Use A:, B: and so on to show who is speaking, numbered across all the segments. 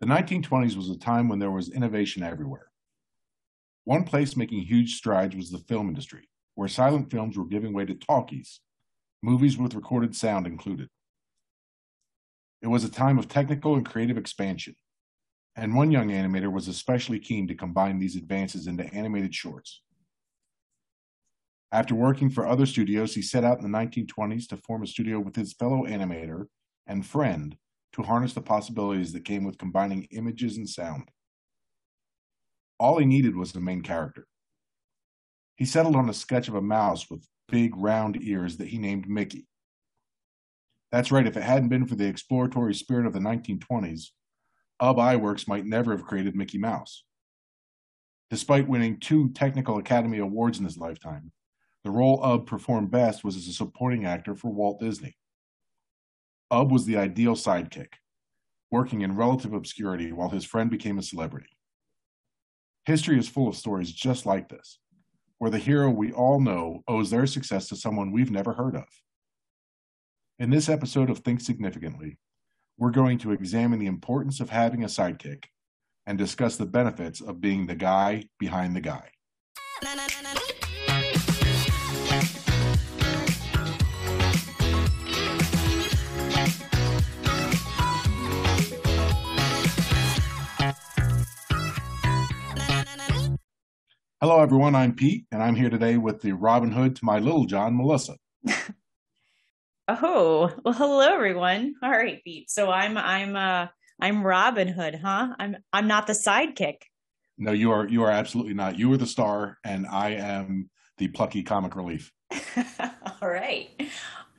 A: The 1920s was a time when there was innovation everywhere. One place making huge strides was the film industry, where silent films were giving way to talkies, movies with recorded sound included. It was a time of technical and creative expansion, and one young animator was especially keen to combine these advances into animated shorts. After working for other studios, he set out in the 1920s to form a studio with his fellow animator and friend to harness the possibilities that came with combining images and sound. All he needed was the main character. He settled on a sketch of a mouse with big round ears that he named Mickey. That's right, if it hadn't been for the exploratory spirit of the 1920s, Ub Iwerks might never have created Mickey Mouse. Despite winning two Technical Academy Awards in his lifetime, the role Ub performed best was as a supporting actor for Walt Disney. Ub was the ideal sidekick, working in relative obscurity while his friend became a celebrity. History is full of stories just like this, where the hero we all know owes their success to someone we've never heard of. In this episode of Think Significantly, we're going to examine the importance of having a sidekick and discuss the benefits of being the guy behind the guy. Hello, everyone. I'm Pete, and I'm here today with the Robin Hood to my little John, Melissa.
B: oh, well, hello, everyone. All right, Pete. So I'm I'm uh I'm Robin Hood, huh? I'm I'm not the sidekick.
A: No, you are you are absolutely not. You are the star, and I am the plucky comic relief.
B: All right.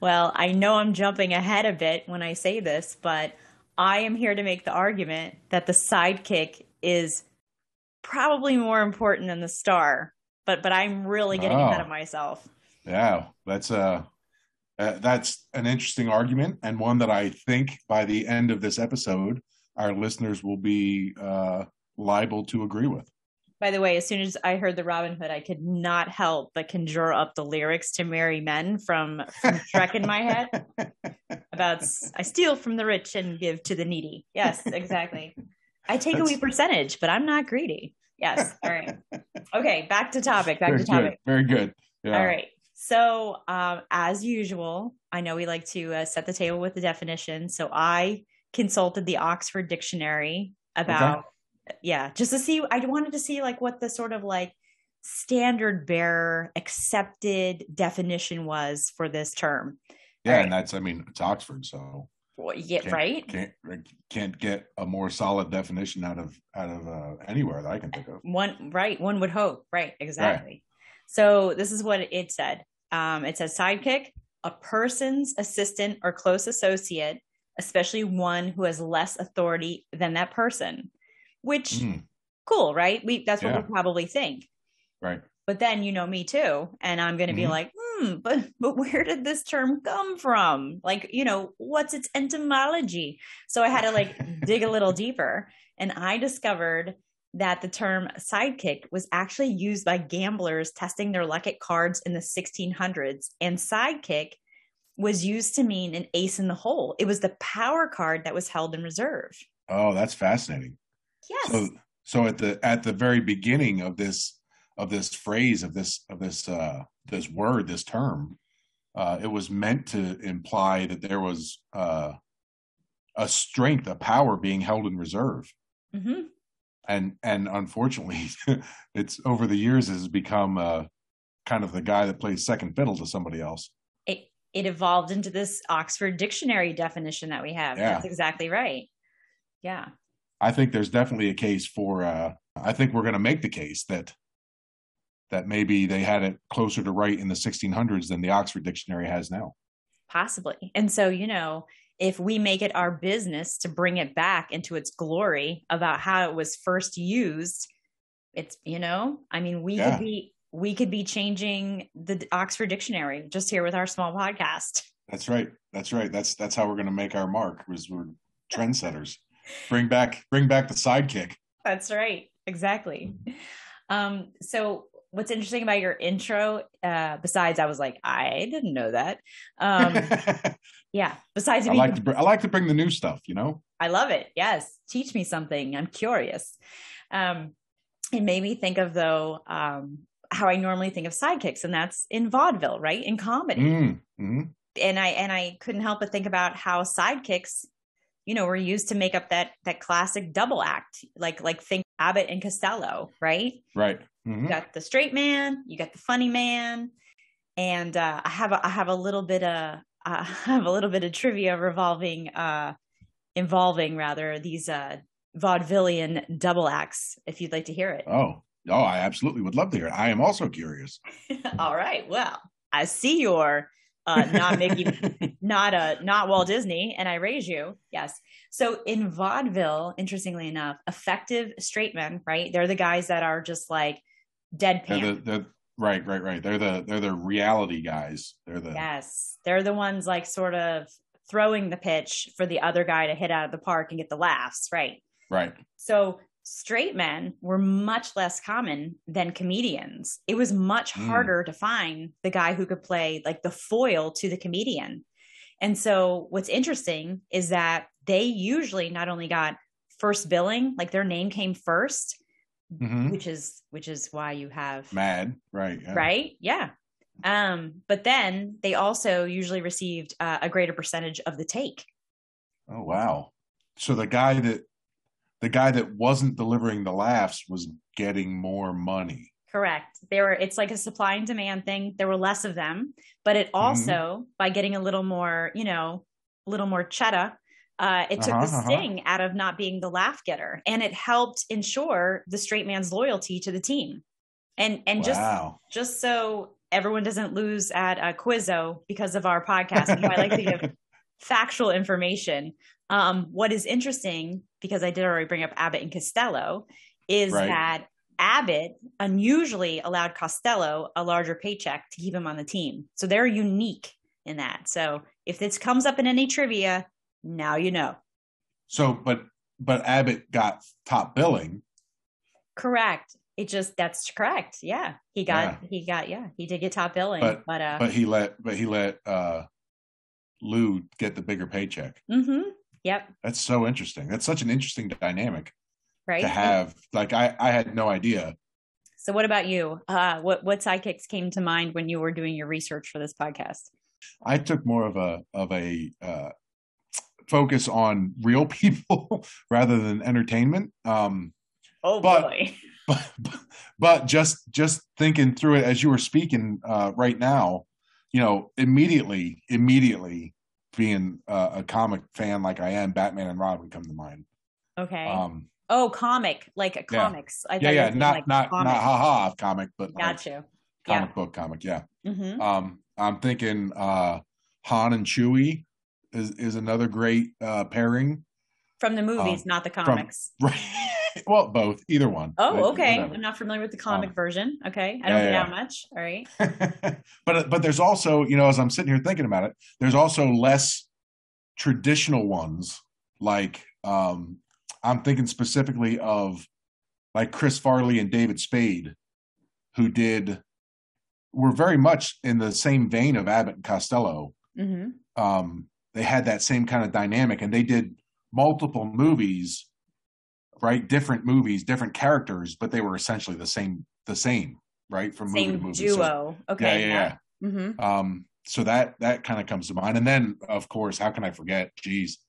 B: Well, I know I'm jumping ahead a bit when I say this, but I am here to make the argument that the sidekick is probably more important than the star. But but I'm really getting oh. ahead of myself.
A: Yeah, that's a uh, that's an interesting argument and one that I think by the end of this episode, our listeners will be uh, liable to agree with.
B: By the way, as soon as I heard the Robin Hood, I could not help but conjure up the lyrics to "Merry Men" from, from Shrek in my head. About I steal from the rich and give to the needy. Yes, exactly. I take That's... a wee percentage, but I'm not greedy. Yes. All right. Okay. Back to topic. Back
A: Very
B: to topic.
A: Good. Very good.
B: Yeah. All right. So, um, as usual, I know we like to uh, set the table with the definition. So, I consulted the Oxford Dictionary about, okay. yeah, just to see. I wanted to see like what the sort of like standard bearer accepted definition was for this term.
A: Yeah, right. and that's I mean it's Oxford, so
B: well, yeah,
A: can't,
B: right.
A: Can't can't get a more solid definition out of out of uh, anywhere that I can think of.
B: One right, one would hope. Right, exactly. Right. So this is what it said. Um, it says sidekick, a person's assistant or close associate, especially one who has less authority than that person. Which mm. cool, right? We that's what yeah. we probably think.
A: Right.
B: But then you know me too, and I'm going to mm-hmm. be like, hmm, but but where did this term come from? Like, you know, what's its etymology? So I had to like dig a little deeper, and I discovered that the term sidekick was actually used by gamblers testing their luck at cards in the 1600s, and sidekick was used to mean an ace in the hole. It was the power card that was held in reserve.
A: Oh, that's fascinating.
B: Yes.
A: So, so at the at the very beginning of this of this phrase of this of this uh, this word this term uh, it was meant to imply that there was uh, a strength a power being held in reserve. Mm-hmm. and and unfortunately it's over the years has become uh, kind of the guy that plays second fiddle to somebody else.
B: It it evolved into this oxford dictionary definition that we have. Yeah. that's exactly right. Yeah.
A: I think there's definitely a case for uh, i think we're going to make the case that that maybe they had it closer to right in the 1600s than the Oxford Dictionary has now.
B: Possibly. And so, you know, if we make it our business to bring it back into its glory about how it was first used, it's, you know, I mean, we yeah. could be we could be changing the Oxford Dictionary just here with our small podcast.
A: That's right. That's right. That's that's how we're going to make our mark. Was we're trendsetters. bring back bring back the sidekick.
B: That's right. Exactly. Um, so what's interesting about your intro, uh, besides I was like, I didn't know that. Um, yeah. Besides,
A: I like to br- I like to bring the new stuff. You know.
B: I love it. Yes, teach me something. I'm curious. Um, it made me think of though um, how I normally think of sidekicks, and that's in vaudeville, right? In comedy.
A: Mm, mm-hmm.
B: And I and I couldn't help but think about how sidekicks, you know, were used to make up that that classic double act, like like think Abbott and Costello, right?
A: Right.
B: Mm-hmm. You got the straight man, you got the funny man, and uh, I have a, I have a little bit of uh, I have a little bit of trivia revolving uh, involving rather these uh, vaudevillian double acts. If you'd like to hear it.
A: Oh, oh, I absolutely would love to hear it. I am also curious.
B: All right. Well, I see you're uh, not Mickey, not a, not Walt Disney, and I raise you. Yes. So in vaudeville, interestingly enough, effective straight men, right? They're the guys that are just like deadpan.
A: They're the, they're, right, right, right. They're the they're the reality guys. They're the
B: yes. They're the ones like sort of throwing the pitch for the other guy to hit out of the park and get the laughs, right?
A: Right.
B: So straight men were much less common than comedians. It was much mm. harder to find the guy who could play like the foil to the comedian. And so what's interesting is that they usually not only got first billing, like their name came 1st mm-hmm. which is which is why you have
A: mad, right?
B: Yeah. Right? Yeah. Um, but then they also usually received uh, a greater percentage of the take.
A: Oh wow! So the guy that the guy that wasn't delivering the laughs was getting more money.
B: Correct. There were it's like a supply and demand thing. There were less of them, but it mm-hmm. also mm-hmm. by getting a little more, you know, a little more cheddar, uh, it took uh-huh, the uh-huh. sting uh-huh. out of not being the laugh getter, and it helped ensure the straight man's loyalty to the team. And and wow. just just so everyone doesn't lose at a Quizzo because of our podcast, I like to give factual information. Um, what is interesting, because I did already bring up Abbott and Costello, is right. that Abbott unusually allowed Costello a larger paycheck to keep him on the team. So they're unique in that. So if this comes up in any trivia, now you know.
A: So, but but Abbott got top billing.
B: Correct. It just that's correct. Yeah, he got yeah. he got yeah he did get top billing,
A: but
B: but, uh,
A: but he let but he let uh Lou get the bigger paycheck.
B: Mm-hmm. Yep.
A: That's so interesting. That's such an interesting dynamic.
B: Right.
A: To have like I I had no idea.
B: So what about you? Uh what what sidekicks came to mind when you were doing your research for this podcast?
A: I took more of a of a uh focus on real people rather than entertainment. Um
B: Oh but, boy.
A: But, but just just thinking through it as you were speaking uh, right now, you know, immediately, immediately being uh, a comic fan like I am, Batman and Robin come to mind.
B: Okay. Um, oh, comic, like comics.
A: Yeah, yeah, yeah. not like not comic. not haha comic, but
B: got like you.
A: Comic yeah. book comic, yeah. Mm-hmm. Um, I'm thinking uh, Han and Chewie is is another great uh, pairing
B: from the movies, um, not the comics.
A: From, right. well, both, either one.
B: Oh, okay. Whatever. I'm not familiar with the comic um, version. Okay, I don't yeah, know yeah. much. All right.
A: but but there's also, you know, as I'm sitting here thinking about it, there's also less traditional ones. Like um, I'm thinking specifically of like Chris Farley and David Spade, who did were very much in the same vein of Abbott and Costello. Mm-hmm. Um, they had that same kind of dynamic, and they did multiple movies right? Different movies, different characters, but they were essentially the same, the same, right? From
B: same
A: movie to movie.
B: duo. So, okay.
A: Yeah, yeah. yeah. Mm-hmm. Um, so that that kind of comes to mind, and then of course, how can I forget? Geez,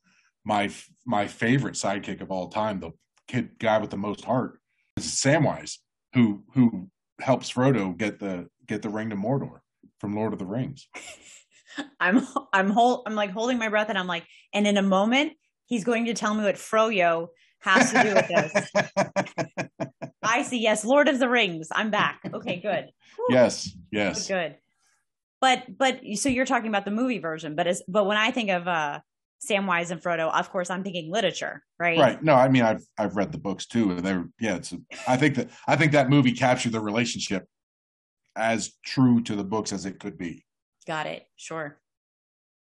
A: my my favorite sidekick of all time, the kid guy with the most heart, is Samwise, who who helps Frodo get the get the ring to Mordor from Lord of the Rings.
B: I'm I'm hold I'm like holding my breath, and I'm like, and in a moment, he's going to tell me what Froyo has to do with this. I see. Yes, Lord of the Rings. I'm back. Okay, good.
A: Whew. Yes, yes,
B: good. But but so you're talking about the movie version, but as but when I think of uh Samwise and Frodo, of course, I'm thinking literature, right?
A: Right. No, I mean, I've I've read the books too, and they're yeah. It's a, I think that I think that movie captured the relationship as true to the books as it could be.
B: Got it. Sure.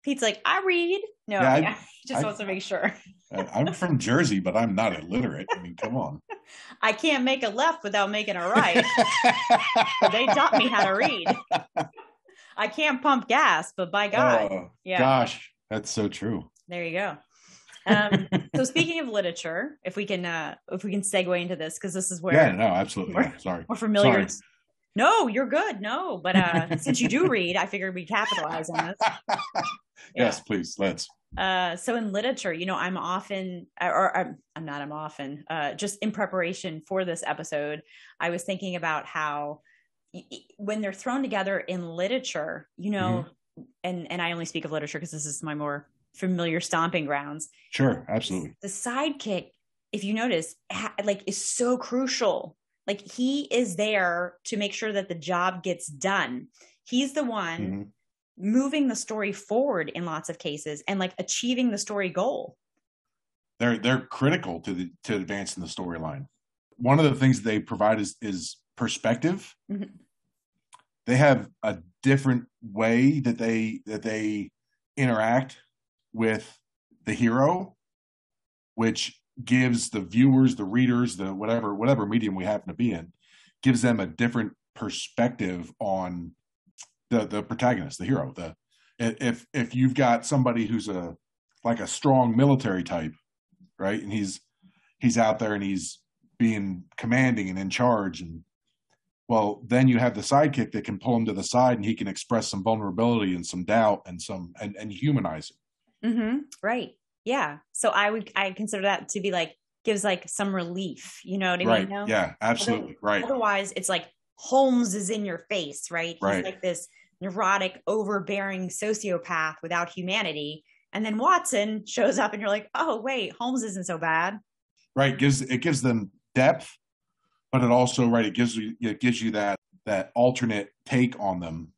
B: Pete's like, I read. No, yeah, I, just I, wants to make sure.
A: I'm from Jersey, but I'm not illiterate. I mean, come on.
B: I can't make a left without making a right. they taught me how to read. I can't pump gas, but by God,
A: oh, yeah. Gosh, that's so true.
B: There you go. Um, so speaking of literature, if we can, uh, if we can segue into this, because this is where
A: yeah, no, absolutely.
B: Yeah,
A: sorry,
B: we're familiar. Sorry. No, you're good. No, but uh, since you do read, I figured we capitalize on this.
A: yes, please. Let's.
B: Uh, so in literature, you know, I'm often, or I'm, I'm not, I'm often, uh, just in preparation for this episode, I was thinking about how when they're thrown together in literature, you know, mm-hmm. and and I only speak of literature because this is my more familiar stomping grounds.
A: Sure, absolutely.
B: The sidekick, if you notice, ha- like is so crucial. Like he is there to make sure that the job gets done. He's the one mm-hmm moving the story forward in lots of cases and like achieving the story goal.
A: They're they're critical to the to advancing the storyline. One of the things they provide is is perspective. Mm-hmm. They have a different way that they that they interact with the hero, which gives the viewers, the readers, the whatever whatever medium we happen to be in, gives them a different perspective on the the protagonist, the hero. The if if you've got somebody who's a like a strong military type, right, and he's he's out there and he's being commanding and in charge and well then you have the sidekick that can pull him to the side and he can express some vulnerability and some doubt and some and, and humanize
B: him mm-hmm. right yeah so i would i consider that to be like gives like some relief you know what i
A: right.
B: mean
A: yeah absolutely right
B: otherwise it's like Holmes is in your face, right?
A: He's
B: right. like this neurotic, overbearing sociopath without humanity. And then Watson shows up and you're like, oh wait, Holmes isn't so bad.
A: Right. Gives it gives them depth, but it also, right, it gives you it gives you that that alternate take on them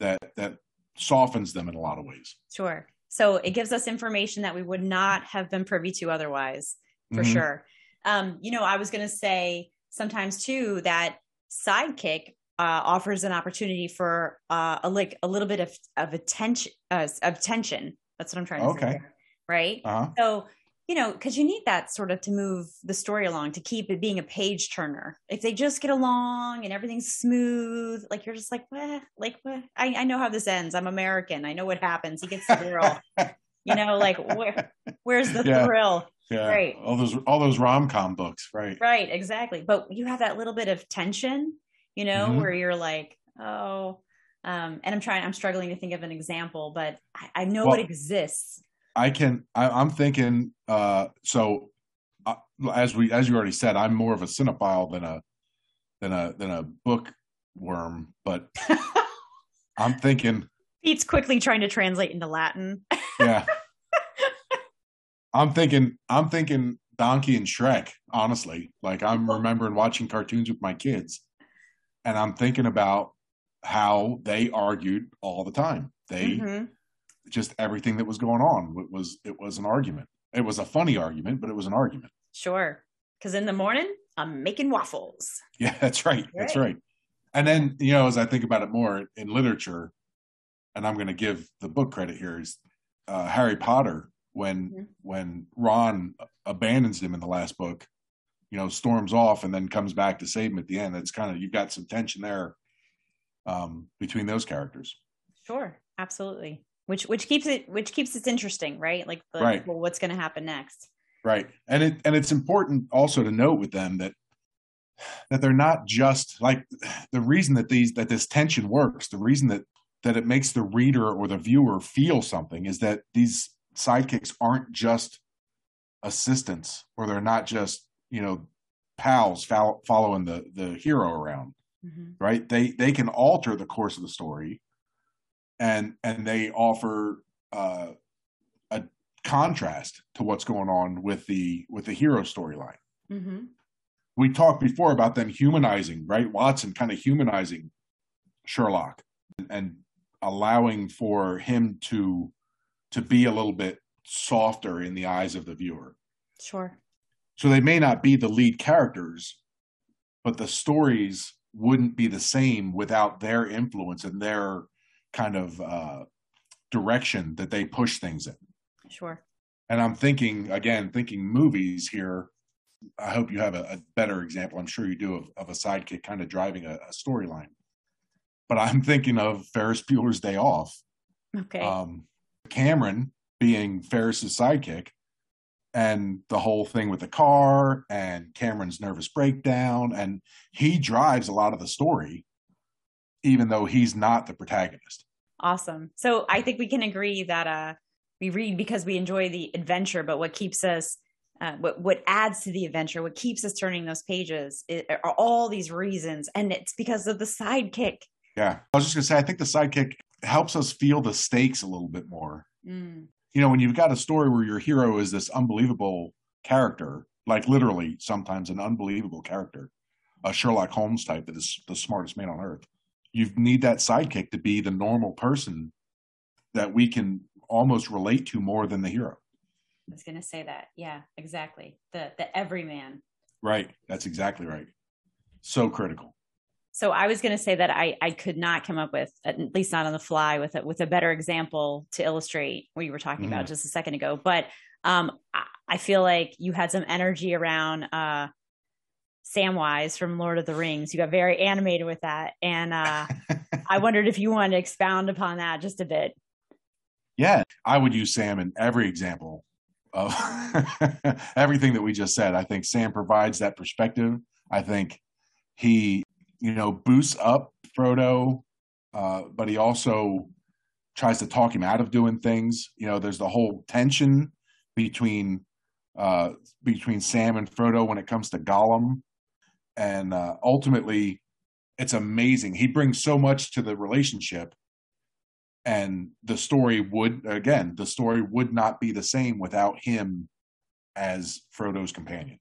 A: that that softens them in a lot of ways.
B: Sure. So it gives us information that we would not have been privy to otherwise, for mm-hmm. sure. Um, you know, I was gonna say sometimes too that sidekick uh, offers an opportunity for uh, a like a little bit of of attention uh, of tension. That's what I'm trying to
A: okay.
B: say. Right.
A: Uh-huh.
B: So you know, because you need that sort of to move the story along to keep it being a page turner. If they just get along and everything's smooth, like you're just like, what? Like, what? I, I know how this ends. I'm American. I know what happens. He gets the girl. you know, like where where's the
A: yeah.
B: thrill?
A: Yeah. Right. All those all those rom com books. Right.
B: Right. Exactly. But you have that little bit of tension you know, mm-hmm. where you're like, oh, um, and I'm trying, I'm struggling to think of an example, but I, I know well, it exists.
A: I can, I, am thinking, uh, so uh, as we, as you already said, I'm more of a cinephile than a, than a, than a bookworm, but I'm thinking.
B: Pete's quickly trying to translate into Latin.
A: yeah. I'm thinking, I'm thinking Donkey and Shrek, honestly. Like I'm remembering watching cartoons with my kids and I'm thinking about how they argued all the time. They mm-hmm. Just everything that was going on it was it was an argument. It was a funny argument, but it was an argument.
B: Sure, because in the morning I'm making waffles.
A: Yeah, that's right. right. That's right. And then you know, as I think about it more in literature, and I'm going to give the book credit here is uh, Harry Potter when mm-hmm. when Ron abandons him in the last book you know, storms off and then comes back to save him at the end. It's kind of you've got some tension there um, between those characters.
B: Sure, absolutely. Which which keeps it which keeps it interesting, right? Like the,
A: right.
B: well, what's going to happen next?
A: Right, and it and it's important also to note with them that that they're not just like the reason that these that this tension works. The reason that that it makes the reader or the viewer feel something is that these sidekicks aren't just assistants or they're not just you know pals follow, following the the hero around mm-hmm. right they they can alter the course of the story and and they offer uh, a contrast to what's going on with the with the hero storyline. Mm-hmm. we talked before about them humanizing right? Watson kind of humanizing sherlock and, and allowing for him to to be a little bit softer in the eyes of the viewer.
B: Sure.
A: So they may not be the lead characters, but the stories wouldn't be the same without their influence and their kind of uh, direction that they push things in.
B: Sure.
A: And I'm thinking again, thinking movies here. I hope you have a, a, better example. I'm sure you do of, of a sidekick kind of driving a, a storyline. But I'm thinking of Ferris Bueller's Day Off.
B: Okay.
A: Um, Cameron being Ferris's sidekick, and the whole thing with the car and Cameron's nervous breakdown, and he drives a lot of the story, even though he's not the protagonist.
B: Awesome. So I think we can agree that uh, we read because we enjoy the adventure, but what keeps us uh, what what adds to the adventure, what keeps us turning those pages, it, are all these reasons, and it's because of the sidekick.
A: Yeah, I was just gonna say, I think the sidekick helps us feel the stakes a little bit more.
B: Mm.
A: You know, when you've got a story where your hero is this unbelievable character, like literally sometimes an unbelievable character, a Sherlock Holmes type that is the smartest man on earth. You need that sidekick to be the normal person that we can almost relate to more than the hero.
B: I was going to say that. Yeah, exactly. The the everyman.
A: Right. That's exactly right. So critical.
B: So I was going to say that I I could not come up with at least not on the fly with a, with a better example to illustrate what you were talking mm-hmm. about just a second ago. But um, I, I feel like you had some energy around uh, Samwise from Lord of the Rings. You got very animated with that, and uh, I wondered if you wanted to expound upon that just a bit.
A: Yeah, I would use Sam in every example of everything that we just said. I think Sam provides that perspective. I think he, you know, boosts up Frodo, uh, but he also tries to talk him out of doing things. You know, there's the whole tension between uh, between Sam and Frodo when it comes to Gollum, and uh, ultimately, it's amazing. He brings so much to the relationship and the story would again the story would not be the same without him as frodo's companion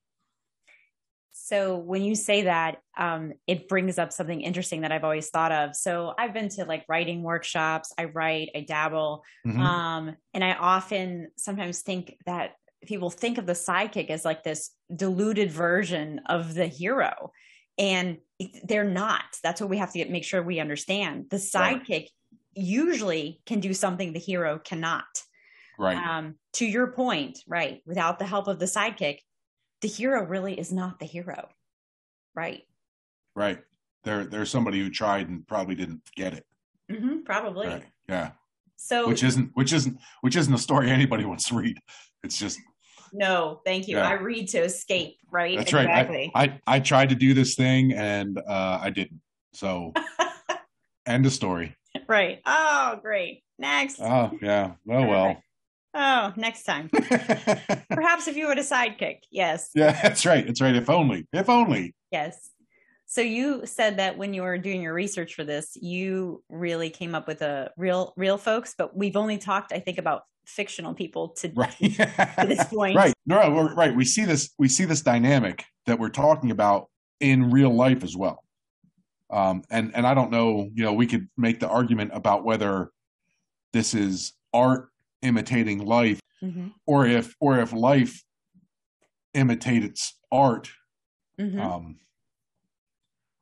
B: so when you say that um, it brings up something interesting that i've always thought of so i've been to like writing workshops i write i dabble mm-hmm. um, and i often sometimes think that people think of the sidekick as like this diluted version of the hero and they're not that's what we have to get, make sure we understand the sidekick right usually can do something the hero cannot.
A: Right.
B: Um, to your point, right? Without the help of the sidekick, the hero really is not the hero. Right.
A: Right. There, there's somebody who tried and probably didn't get it.
B: Mm-hmm, probably.
A: Right. Yeah.
B: So,
A: which isn't, which isn't, which isn't a story anybody wants to read. It's just.
B: No, thank you. Yeah. I read to escape. Right.
A: That's exactly. right. I, I, I tried to do this thing and uh, I didn't. So, end of story.
B: right. Oh, great. Next.
A: Oh, yeah. Oh, well.
B: Oh, next time. Perhaps if you had a sidekick. Yes.
A: Yeah, that's right. That's right. If only. If only.
B: Yes. So you said that when you were doing your research for this, you really came up with a real real folks, but we've only talked, I think, about fictional people to, right. to this point.
A: Right. No, right. We see this we see this dynamic that we're talking about in real life as well. Um, and and I don't know, you know, we could make the argument about whether this is art imitating life, mm-hmm. or if or if life imitates art. Mm-hmm. Um,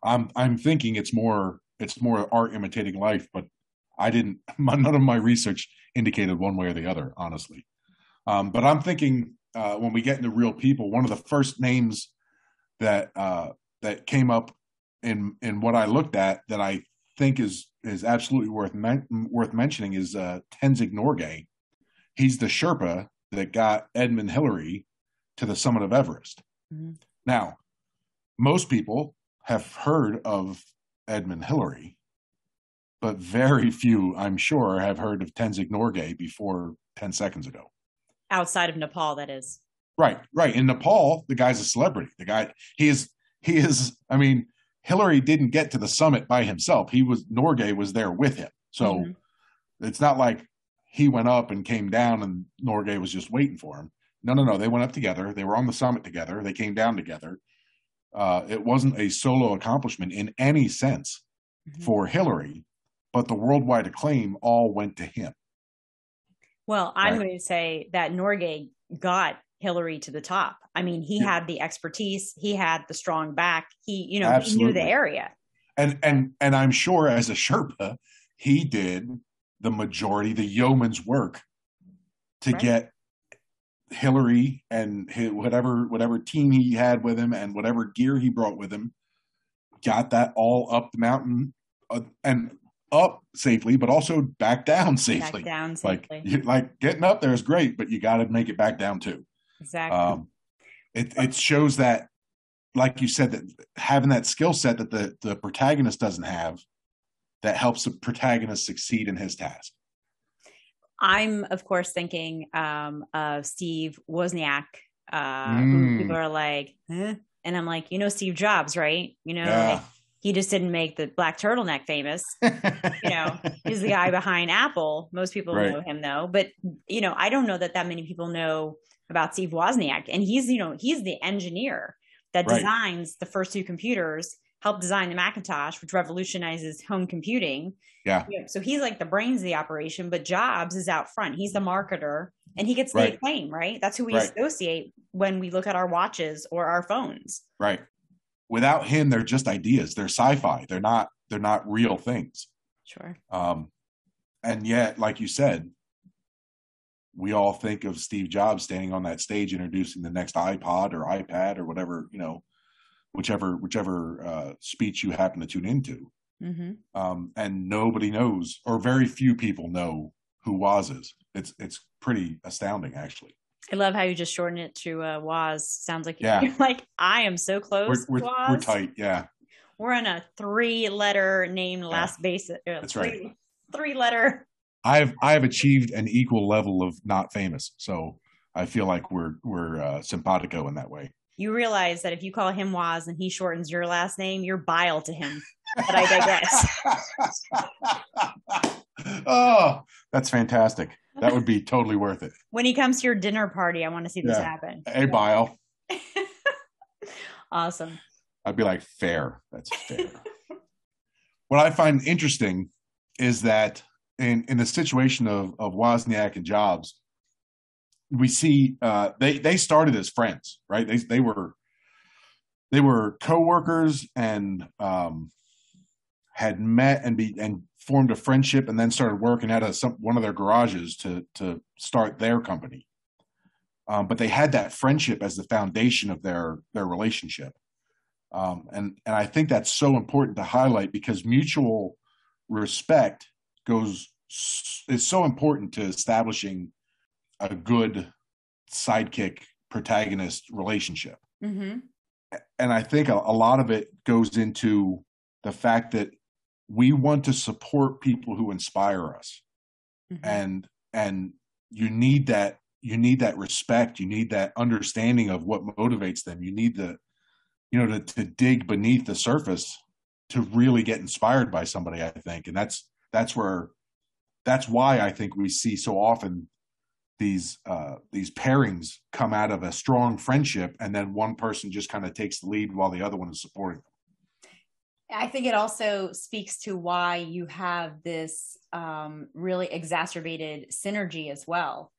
A: I'm I'm thinking it's more it's more art imitating life, but I didn't. None of my research indicated one way or the other, honestly. Um, but I'm thinking uh, when we get into real people, one of the first names that uh, that came up in in what I looked at that I think is is absolutely worth men- worth mentioning is uh, Tenzing Norgay. He's the Sherpa that got Edmund Hillary to the summit of Everest. Mm-hmm. Now, most people have heard of Edmund Hillary, but very few, I'm sure, have heard of Tenzing Norgay before 10 seconds ago.
B: Outside of Nepal, that is.
A: Right, right. In Nepal, the guy's a celebrity. The guy, he is, he is, I mean, Hillary didn't get to the summit by himself. He was Norgay was there with him. So mm-hmm. it's not like he went up and came down and Norgay was just waiting for him. No, no, no. They went up together. They were on the summit together. They came down together. Uh, it wasn't a solo accomplishment in any sense mm-hmm. for Hillary, but the worldwide acclaim all went to him.
B: Well, I'm right? going to say that Norgay got Hillary to the top. I mean, he yeah. had the expertise, he had the strong back. He, you know, Absolutely. he knew the area.
A: And and and I'm sure as a Sherpa, he did the majority, the yeoman's work to right. get Hillary and his, whatever whatever team he had with him and whatever gear he brought with him, got that all up the mountain uh, and up safely, but also back down safely.
B: Back down
A: Like you, like getting up there is great, but you got to make it back down too.
B: exactly.
A: Um, it it shows that, like you said, that having that skill set that the the protagonist doesn't have, that helps the protagonist succeed in his task.
B: I'm of course thinking um, of Steve Wozniak, uh, who
A: Mm.
B: people are like, huh? and I'm like, you know, Steve Jobs, right? You know,
A: Yeah.
B: like, he just didn't make the black turtleneck famous. You know, he's the guy behind Apple. Most people
A: Right.
B: know him though, but you know, I don't know that that many people know about Steve Wozniak, and he's you know he's the engineer that
A: Right.
B: designs the first two computers, helped design the Macintosh, which revolutionizes home computing. Yeah. So he's like the brains of the operation, but Jobs is out front. He's the marketer, and he gets the
A: Right.
B: acclaim, right? That's who we
A: Right.
B: associate when we look at our watches or our phones.
A: right. Without him, they're just ideas. They're sci-fi. They're not. They're not real things.
B: Sure.
A: Um, and yet, like you said, we all think of Steve Jobs standing on that stage introducing the next iPod or iPad or whatever you know, whichever whichever uh, speech you happen to tune into.
B: hmm
A: um, and nobody knows, or very few people know who Woz is. It's it's pretty astounding, actually.
B: I love how you just shorten it to uh, Woz. Sounds like
A: Yeah.
B: you're like I am so
A: We're
B: close.
A: we're,
B: Woz.
A: we're tight, yeah.
B: We're in a three-letter name last base. Uh,
A: That's
B: three,
A: right.
B: Three-letter.
A: I've I've achieved an equal level of not famous, so I feel like we're we're uh, simpatico in that way.
B: You realize that if you call him Woz and he shortens your last name, you're bile to him. But I digress.
A: oh, that's fantastic. That would be totally worth it.
B: when he comes to your dinner party, I want to see this
A: Yeah.
B: happen.
A: Hey, Bile.
B: Awesome.
A: I'd be like, fair. That's fair. what I find interesting is that in in the situation of of Wozniak and Jobs, we see uh, they they started as friends, right? They they were they were coworkers and um, had met and be and formed a friendship, and then started working out of some one of their garages to to start their company. Um, but they had that friendship as the foundation of their their relationship um, and and I think that's so important to highlight because mutual respect goes is so important to establishing a good sidekick protagonist relationship.
B: hmm
A: And I think a, a lot of it goes into the fact that we want to support people who inspire us.
B: Mm-hmm.
A: and and you need that you need that respect. You need that understanding of what motivates them. You need the you know to, to dig beneath the surface to really get inspired by somebody i think. And that's that's where that's why i think we see so often these uh these pairings come out of a strong friendship and then one person just kind of takes the lead while the other one is supporting them
B: I think it also speaks to why you have this um, really exacerbated synergy as well,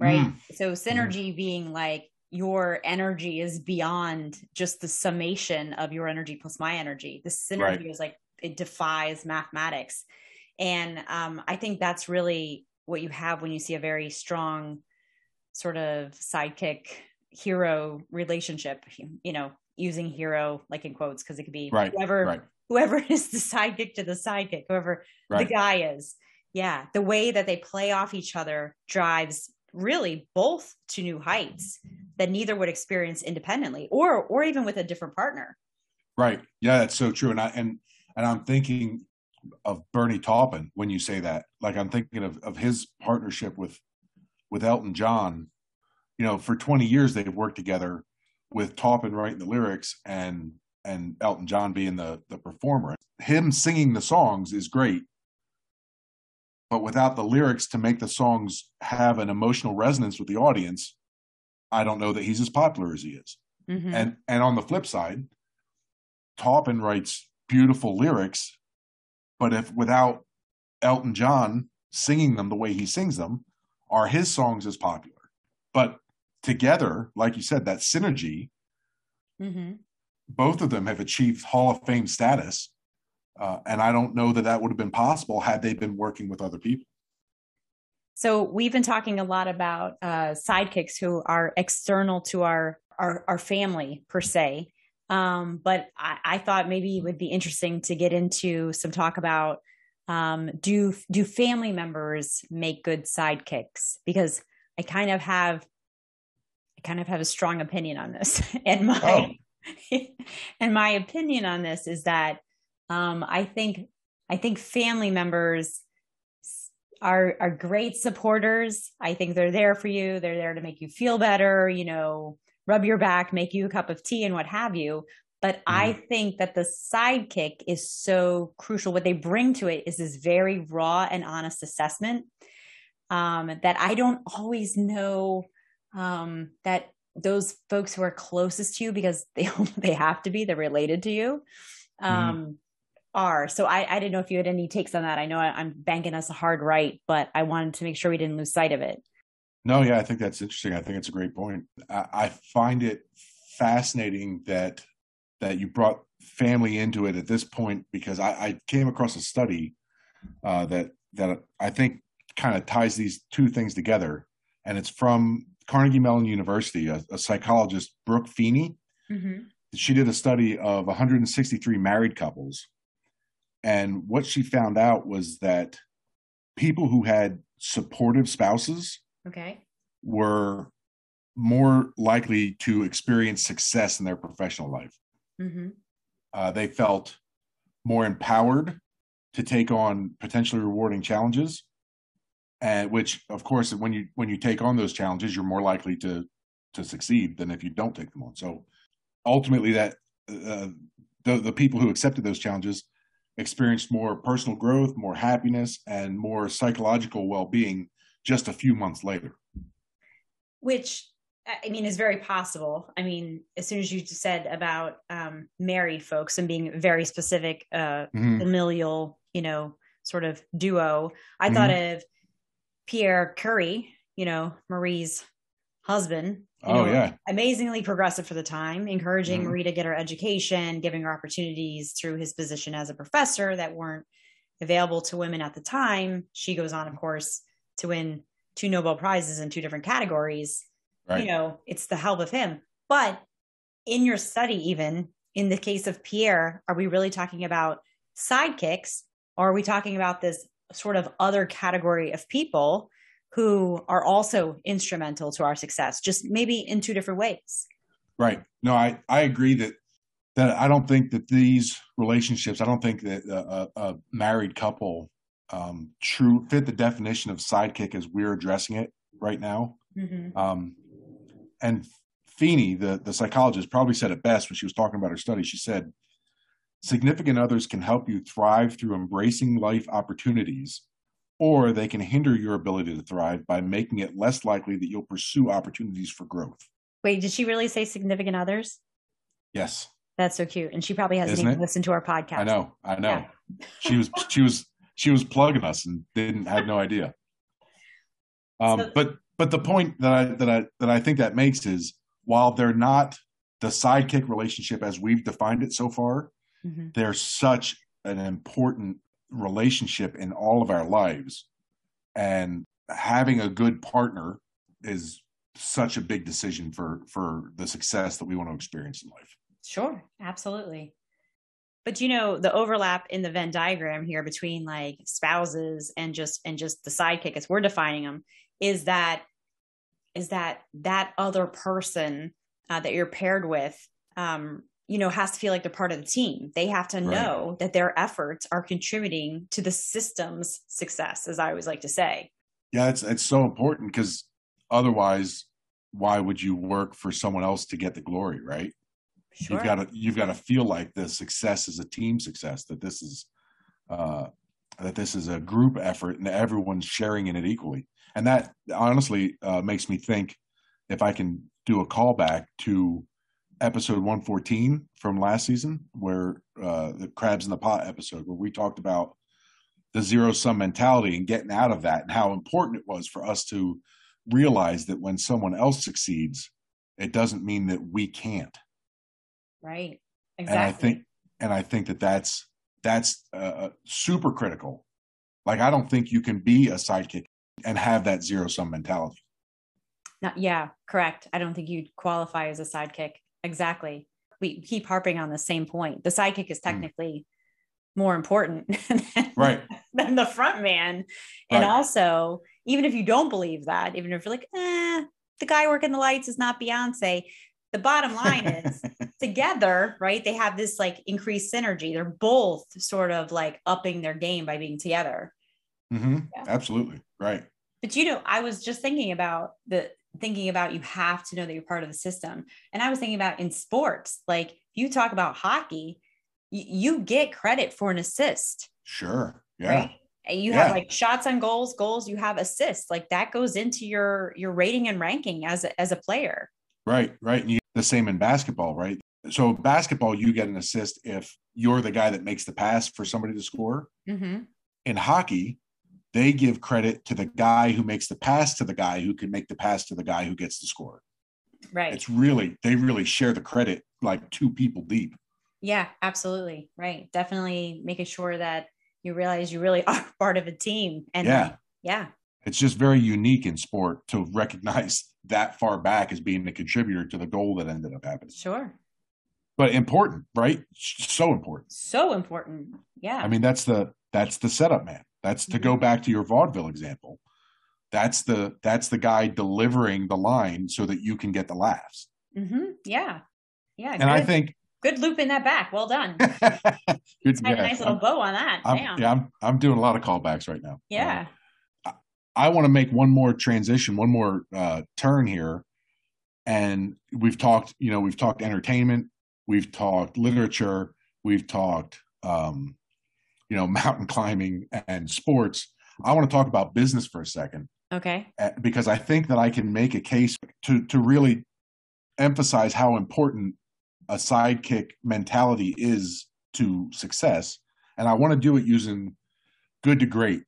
B: right?
A: Mm.
B: So, synergy being like your energy is beyond just the summation of your energy plus my energy. The synergy
A: Right.
B: is like it defies mathematics. And um, I think that's really what you have when you see a very strong sort of sidekick hero relationship, you know, using hero like in quotes because it could be
A: right
B: whoever
A: right
B: whoever is the sidekick to the sidekick, whoever
A: right
B: the guy is. Yeah, the way that they play off each other drives really both to new heights that neither would experience independently or or even with a different partner.
A: Right. Yeah, that's so true. And I and and I'm thinking of Bernie Taupin when you say that. Like I'm thinking of of his partnership with with Elton John. You know, for 20 years they've worked together with Taupin writing the lyrics and and Elton John being the the performer. Him singing the songs is great. But without the lyrics to make the songs have an emotional resonance with the audience, I don't know that he's as popular as he is.
B: Mhm.
A: And and on the flip side, Taupin writes beautiful lyrics, but if without Elton John singing them the way he sings them, are his songs as popular? But together, like you said, that synergy,
B: Mhm.
A: both of them have achieved Hall of Fame status. Uh, and I don't know that that would have been possible had they been working with other people.
B: So we've been talking a lot about uh, sidekicks who are external to our our, our family per se. Um, but I, I, thought maybe it would be interesting to get into some talk about um, do do family members make good sidekicks? Because I kind of have I kind of have a strong opinion on this, and my oh. and my opinion on this is that um, I think I think family members are are great supporters. I think they're there for you. They're there to make you feel better, you know, rub your back, make you a cup of tea and what have you. But mm. I think that the sidekick is so crucial. What they bring to it is this very raw and honest assessment um, that I don't always know um, that those folks who are closest to you because they they have to be they're related to you mm-hmm. um, mm are. So I, I didn't know if you had any takes on that. I know I, am banking us a hard right, but I wanted to make sure we didn't lose sight of it.
A: No, yeah, I think that's interesting. I think it's a great point. I, I find it fascinating that that you brought family into it at this point because I, I came across a study uh, that that I think kind of ties these two things together, and it's from Carnegie Mellon University. A, a psychologist, Brooke Feeney, mm-hmm. she did a study of 163 married couples and what she found out was that people who had supportive spouses
B: okay.
A: were more likely to experience success in their professional life. Mm-hmm. Uh, they felt more empowered to take on potentially rewarding challenges, and which, of course, when you when you take on those challenges, you're more likely to to succeed than if you don't take them on. So, ultimately, that uh, the the people who accepted those challenges experienced more personal growth, more happiness, and more psychological well being just a few months later.
B: Which I mean is very possible. I mean, as soon as you said about um, married folks and being very specific, uh, mm-hmm. familial, you know, sort of duo, I mm-hmm. thought of Pierre Curie, you know, Marie's husband,
A: oh know, yeah,
B: amazingly progressive for the time, encouraging mm. Marie to get her education, giving her opportunities through his position as a professor that weren't available to women at the time. She goes on, of course, to win two Nobel prizes in two different categories. Right. You know, it's the help of him. But in your study, even in the case of Pierre, are we really talking about sidekicks, or are we talking about this sort of other category of people who are also instrumental to our success, just maybe in two different ways.
A: Right. No, I, I agree that that I don't think that these relationships, I don't think that a, a married couple um, true fit the definition of sidekick as we're addressing it right now. Mm-hmm. Um, and Feeney, the, the psychologist, probably said it best when she was talking about her study. She said, significant others can help you thrive through embracing life opportunities or they can hinder your ability to thrive by making it less likely that you'll pursue opportunities for growth.
B: Wait, did she really say significant others?
A: Yes.
B: That's so cute. And she probably hasn't Isn't even it? listened to our podcast.
A: I know. I know. Yeah. she was she was she was plugging us and didn't had no idea. Um, so, but but the point that I that I that I think that makes is while they're not the sidekick relationship as we've defined it so far, mm-hmm. they're such an important relationship in all of our lives. And having a good partner is such a big decision for for the success that we want to experience in life.
B: Sure, absolutely. But you know, the overlap in the Venn diagram here between like spouses and just and just the sidekick as we're defining them is that is that that other person uh, that you're paired with um, you know has to feel like they're part of the team. They have to right. know that their efforts are contributing to the system's success as i always like to say.
A: Yeah it's it's so important because otherwise why would you work for someone else to get the glory right sure. you've got to you've got to feel like the success is a team success that this is uh that this is a group effort and everyone's sharing in it equally and that honestly uh, makes me think if i can do a callback to episode 114 from last season, where uh, the crabs in the pot episode, where we talked about the zero sum mentality and getting out of that, and how important it was for us to realize that when someone else succeeds, it doesn't mean that we can't.
B: Right.
A: Exactly. And I think, and I think that that's that's uh, super critical. Like I don't think you can be a sidekick and have that zero sum mentality.
B: Not, yeah, correct. I don't think you'd qualify as a sidekick. Exactly. We keep harping on the same point. The sidekick is hmm. technically mm. more important than,
A: right.
B: than the front man. And right. also, even if you don't believe that, even if you're like, eh, the guy working the lights is not Beyonce, the bottom line is together, right? They have this like increased synergy. They're both sort of like upping their game by being together.
A: Mm-hmm. Yeah. Absolutely. Right.
B: But you know, I was just thinking about the thinking about you have to know that you're part of the system. And I was thinking about in sports, like you talk about hockey, y- you get credit for an assist.
A: Sure. Yeah. Right?
B: You yeah. have like shots on goals, goals, you have assists. Like that goes into your your rating and ranking as a, as a player.
A: Right, right. The same in basketball, right? So basketball, you get an assist if you're the guy that makes the pass for somebody to score. Mm-hmm. In hockey, they give credit to the guy who makes the pass to the guy who can make the pass to the guy who gets the score.
B: Right.
A: It's really they really share the credit like two people deep.
B: Yeah, absolutely. Right. Definitely making sure that you realize you really are part of a team. And yeah. yeah.
A: It's just very unique in sport to recognize that far back as being a contributor to the goal that ended up happening.
B: Sure.
A: But important, right? So important.
B: So important. Yeah.
A: I mean, that's the that's the setup man. That's to mm-hmm. go back to your vaudeville example. That's the that's the guy delivering the line so that you can get the laughs.
B: Mm-hmm. Yeah. Yeah.
A: And good. I think
B: good looping that back. Well done. good, yeah, a nice little I'm, bow on that.
A: I'm, yeah, I'm I'm doing a lot of callbacks right now.
B: Yeah.
A: I want to make one more transition, one more uh, turn here. And we've talked, you know, we've talked entertainment, we've talked literature, we've talked, um, you know, mountain climbing and sports. I want to talk about business for a second.
B: Okay.
A: Because I think that I can make a case to to really emphasize how important a sidekick mentality is to success. And I want to do it using good to great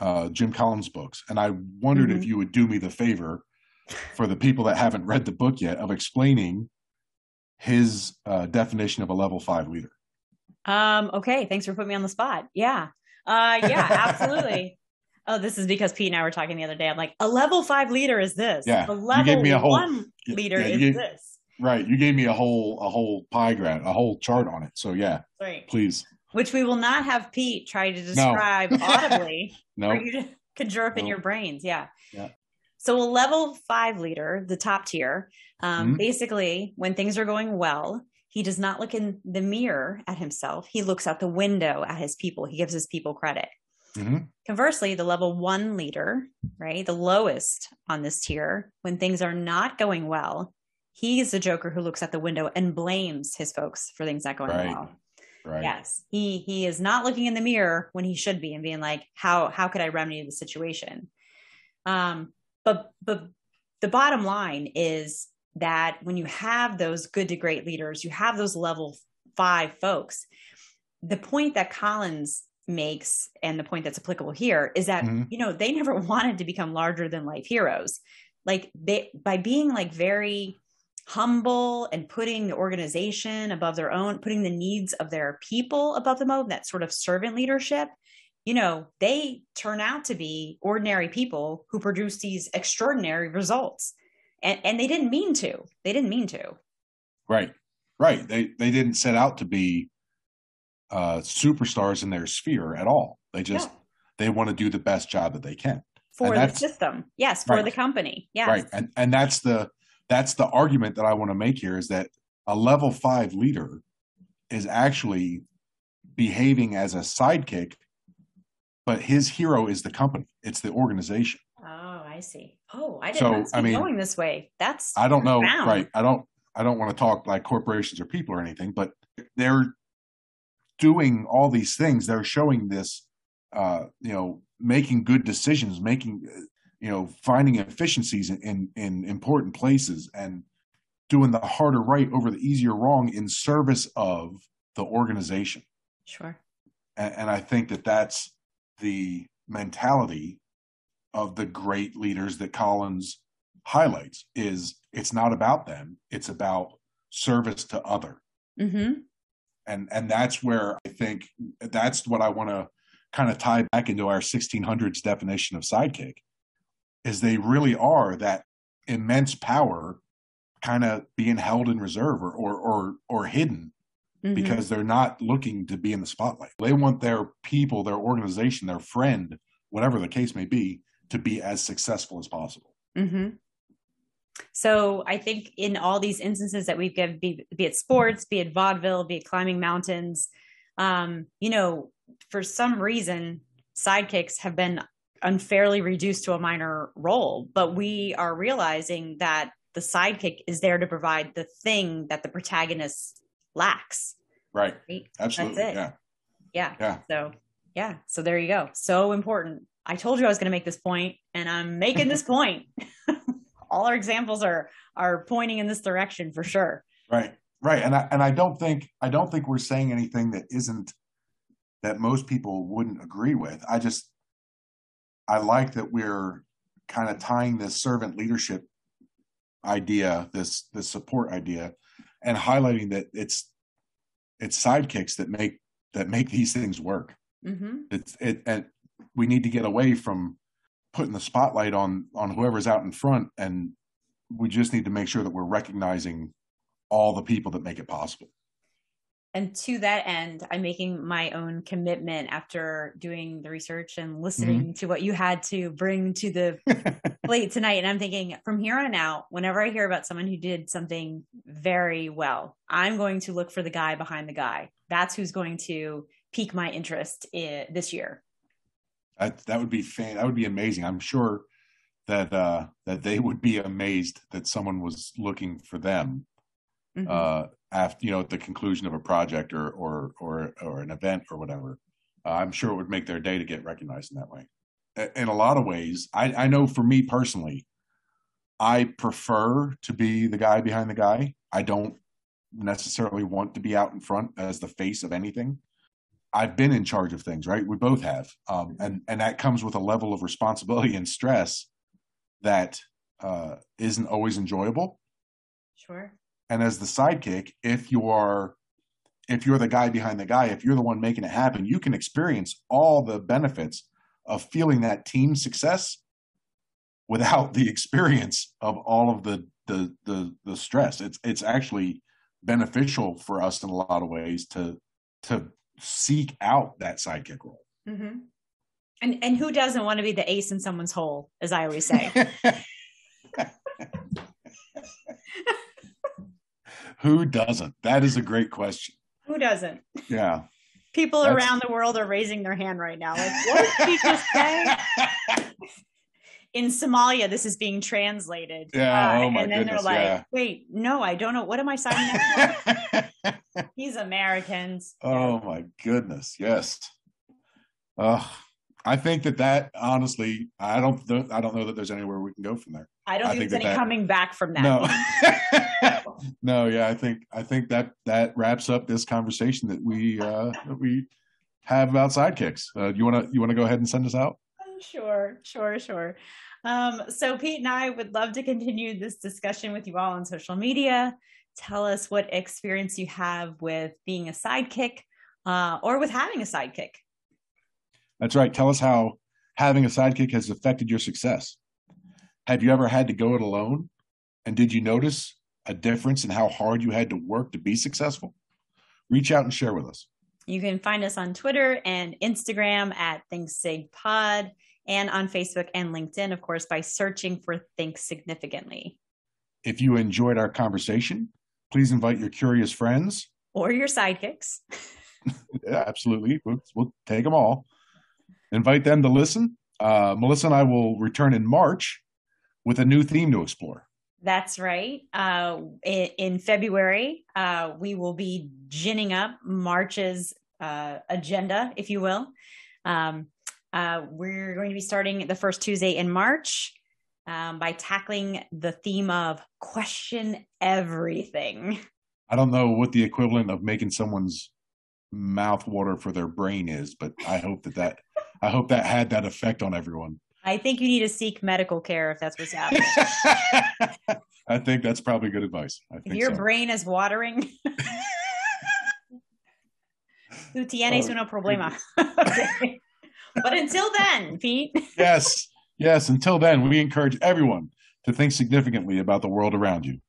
A: uh, Jim Collins books, and I wondered mm-hmm. if you would do me the favor for the people that haven't read the book yet of explaining his uh, definition of a level five leader.
B: Um, okay, thanks for putting me on the spot. Yeah, uh, yeah, absolutely. oh, this is because Pete and I were talking the other day. I'm like, a level five leader is this.
A: Yeah,
B: a level
A: you gave me a whole,
B: one leader yeah, is
A: gave,
B: this.
A: Right, you gave me a whole a whole pie graph, a whole chart on it. So yeah,
B: right.
A: please
B: which we will not have Pete try to describe no. audibly
A: no.
B: for you to conjure up no. in your brains. Yeah.
A: Yeah.
B: So a level five leader, the top tier, um, mm-hmm. basically when things are going well, he does not look in the mirror at himself. He looks out the window at his people. He gives his people credit. Mm-hmm. Conversely, the level one leader, right, the lowest on this tier, when things are not going well, he's the joker who looks at the window and blames his folks for things not going right. well.
A: Right.
B: Yes. He he is not looking in the mirror when he should be and being like, how how could I remedy the situation? Um, but but the bottom line is that when you have those good to great leaders, you have those level five folks. The point that Collins makes and the point that's applicable here is that mm-hmm. you know they never wanted to become larger than life heroes like they by being like very humble and putting the organization above their own, putting the needs of their people above them own, that sort of servant leadership, you know, they turn out to be ordinary people who produce these extraordinary results. And and they didn't mean to. They didn't mean to.
A: Right. Right. They they didn't set out to be uh superstars in their sphere at all. They just no. they want to do the best job that they can.
B: For the system. Yes, for right. the company. Yes.
A: Right. And and that's the that's the argument that I want to make here is that a level five leader is actually behaving as a sidekick, but his hero is the company. It's the organization.
B: Oh, I see. Oh, I didn't so, see I mean, going this way. That's
A: I don't know. Right. I don't I don't want to talk like corporations or people or anything, but they're doing all these things. They're showing this uh, you know, making good decisions, making you know, finding efficiencies in, in, in important places and doing the harder right over the easier wrong in service of the organization.
B: Sure.
A: And, and I think that that's the mentality of the great leaders that Collins highlights is it's not about them it's about service to other
B: mm-hmm.
A: and and that's where i think that's what i want to kind of tie back into our 1600s definition of sidekick is they really are that immense power kind of being held in reserve or or or, or hidden mm-hmm. because they're not looking to be in the spotlight. They want their people, their organization, their friend, whatever the case may be, to be as successful as possible.
B: Mm-hmm. So I think in all these instances that we've given, be, be it sports, be it vaudeville, be it climbing mountains, um, you know, for some reason, sidekicks have been unfairly reduced to a minor role. But we are realizing that the sidekick is there to provide the thing that the protagonist lacks.
A: Right. right? Absolutely. Yeah.
B: Yeah. Yeah. So yeah. So there you go. So important. I told you I was going to make this point, and I'm making this point. All our examples are are pointing in this direction for sure.
A: Right. Right. And I and I don't think I don't think we're saying anything that isn't that most people wouldn't agree with. I just I like that we're kind of tying this servant leadership idea, this this support idea, and highlighting that it's it's sidekicks that make that make these things work. Mm-hmm. It's it and we need to get away from putting the spotlight on on whoever's out in front, and we just need to make sure that we're recognizing all the people that make it possible
B: and to that end i'm making my own commitment after doing the research and listening mm-hmm. to what you had to bring to the plate tonight. And i'm thinking from here on out whenever i hear about someone who did something very well i'm going to look for the guy behind the guy. That's who's going to pique my interest in, this year.
A: That, that would be fan that would be amazing. I'm sure that uh that they would be amazed that someone was looking for them. Mm-hmm. uh after you know at the conclusion of a project or or or or an event or whatever uh, i'm sure it would make their day to get recognized in that way. In a lot of ways i i know for me personally i prefer to be the guy behind the guy. I don't necessarily want to be out in front as the face of anything. I've been in charge of things right? We both have. Um, and and that comes with a level of responsibility and stress that uh, not always enjoyable.
B: Sure
A: and as the sidekick if you are if you're the guy behind the guy if you're the one making it happen you can experience all the benefits of feeling that team success without the experience of all of the the the, the stress. It's it's actually beneficial for us in a lot of ways to to seek out that sidekick role.
B: Mm-hmm. and and who doesn't want to be the ace in someone's hole as i always say
A: Who doesn't? That is a great question.
B: Who doesn't?
A: Yeah.
B: People That's... around the world are raising their hand right now. Like, what did he just say? In Somalia, this is being translated.
A: Yeah. Uh, oh my
B: and then
A: goodness,
B: they're like,
A: yeah.
B: wait, no, I don't know. What am I signing up for? He's Americans.
A: Oh my goodness. Yes. Uh, I think that that honestly, I don't, I don't know that there's anywhere we can go from there.
B: I don't I think, think there's any that, coming back from that.
A: No. no, yeah, I think I think that that wraps up this conversation that we uh, that we have about sidekicks. Uh, you want to you want to go ahead and send us out?
B: Sure, sure, sure. Um, so Pete and I would love to continue this discussion with you all on social media. Tell us what experience you have with being a sidekick uh, or with having a sidekick.
A: That's right. Tell us how having a sidekick has affected your success. Have you ever had to go it alone? And did you notice a difference in how hard you had to work to be successful? Reach out and share with us.
B: You can find us on Twitter and Instagram at ThinkSigPod and on Facebook and LinkedIn, of course, by searching for Think Significantly.
A: If you enjoyed our conversation, please invite your curious friends
B: or your sidekicks.
A: yeah, absolutely. We'll, we'll, take them all. Invite them to listen. Uh, Melissa and I will return in March with a new theme to explore.
B: That's right. Uh, in, in, February, uh, we will be ginning up March's uh, agenda, if you will. Um, uh, we're going to be starting the first Tuesday in March um, by tackling the theme of question everything.
A: I don't know what the equivalent of making someone's mouth water for their brain is, but I hope that that I hope that had that effect on everyone.
B: I think you need to seek medical care if that's what's happening.
A: I think that's probably good advice.
B: if your so. brain is watering, tú tienes oh, problema. okay. But until then, Pete.
A: yes. Yes, until then, we encourage everyone to think significantly about the world around you.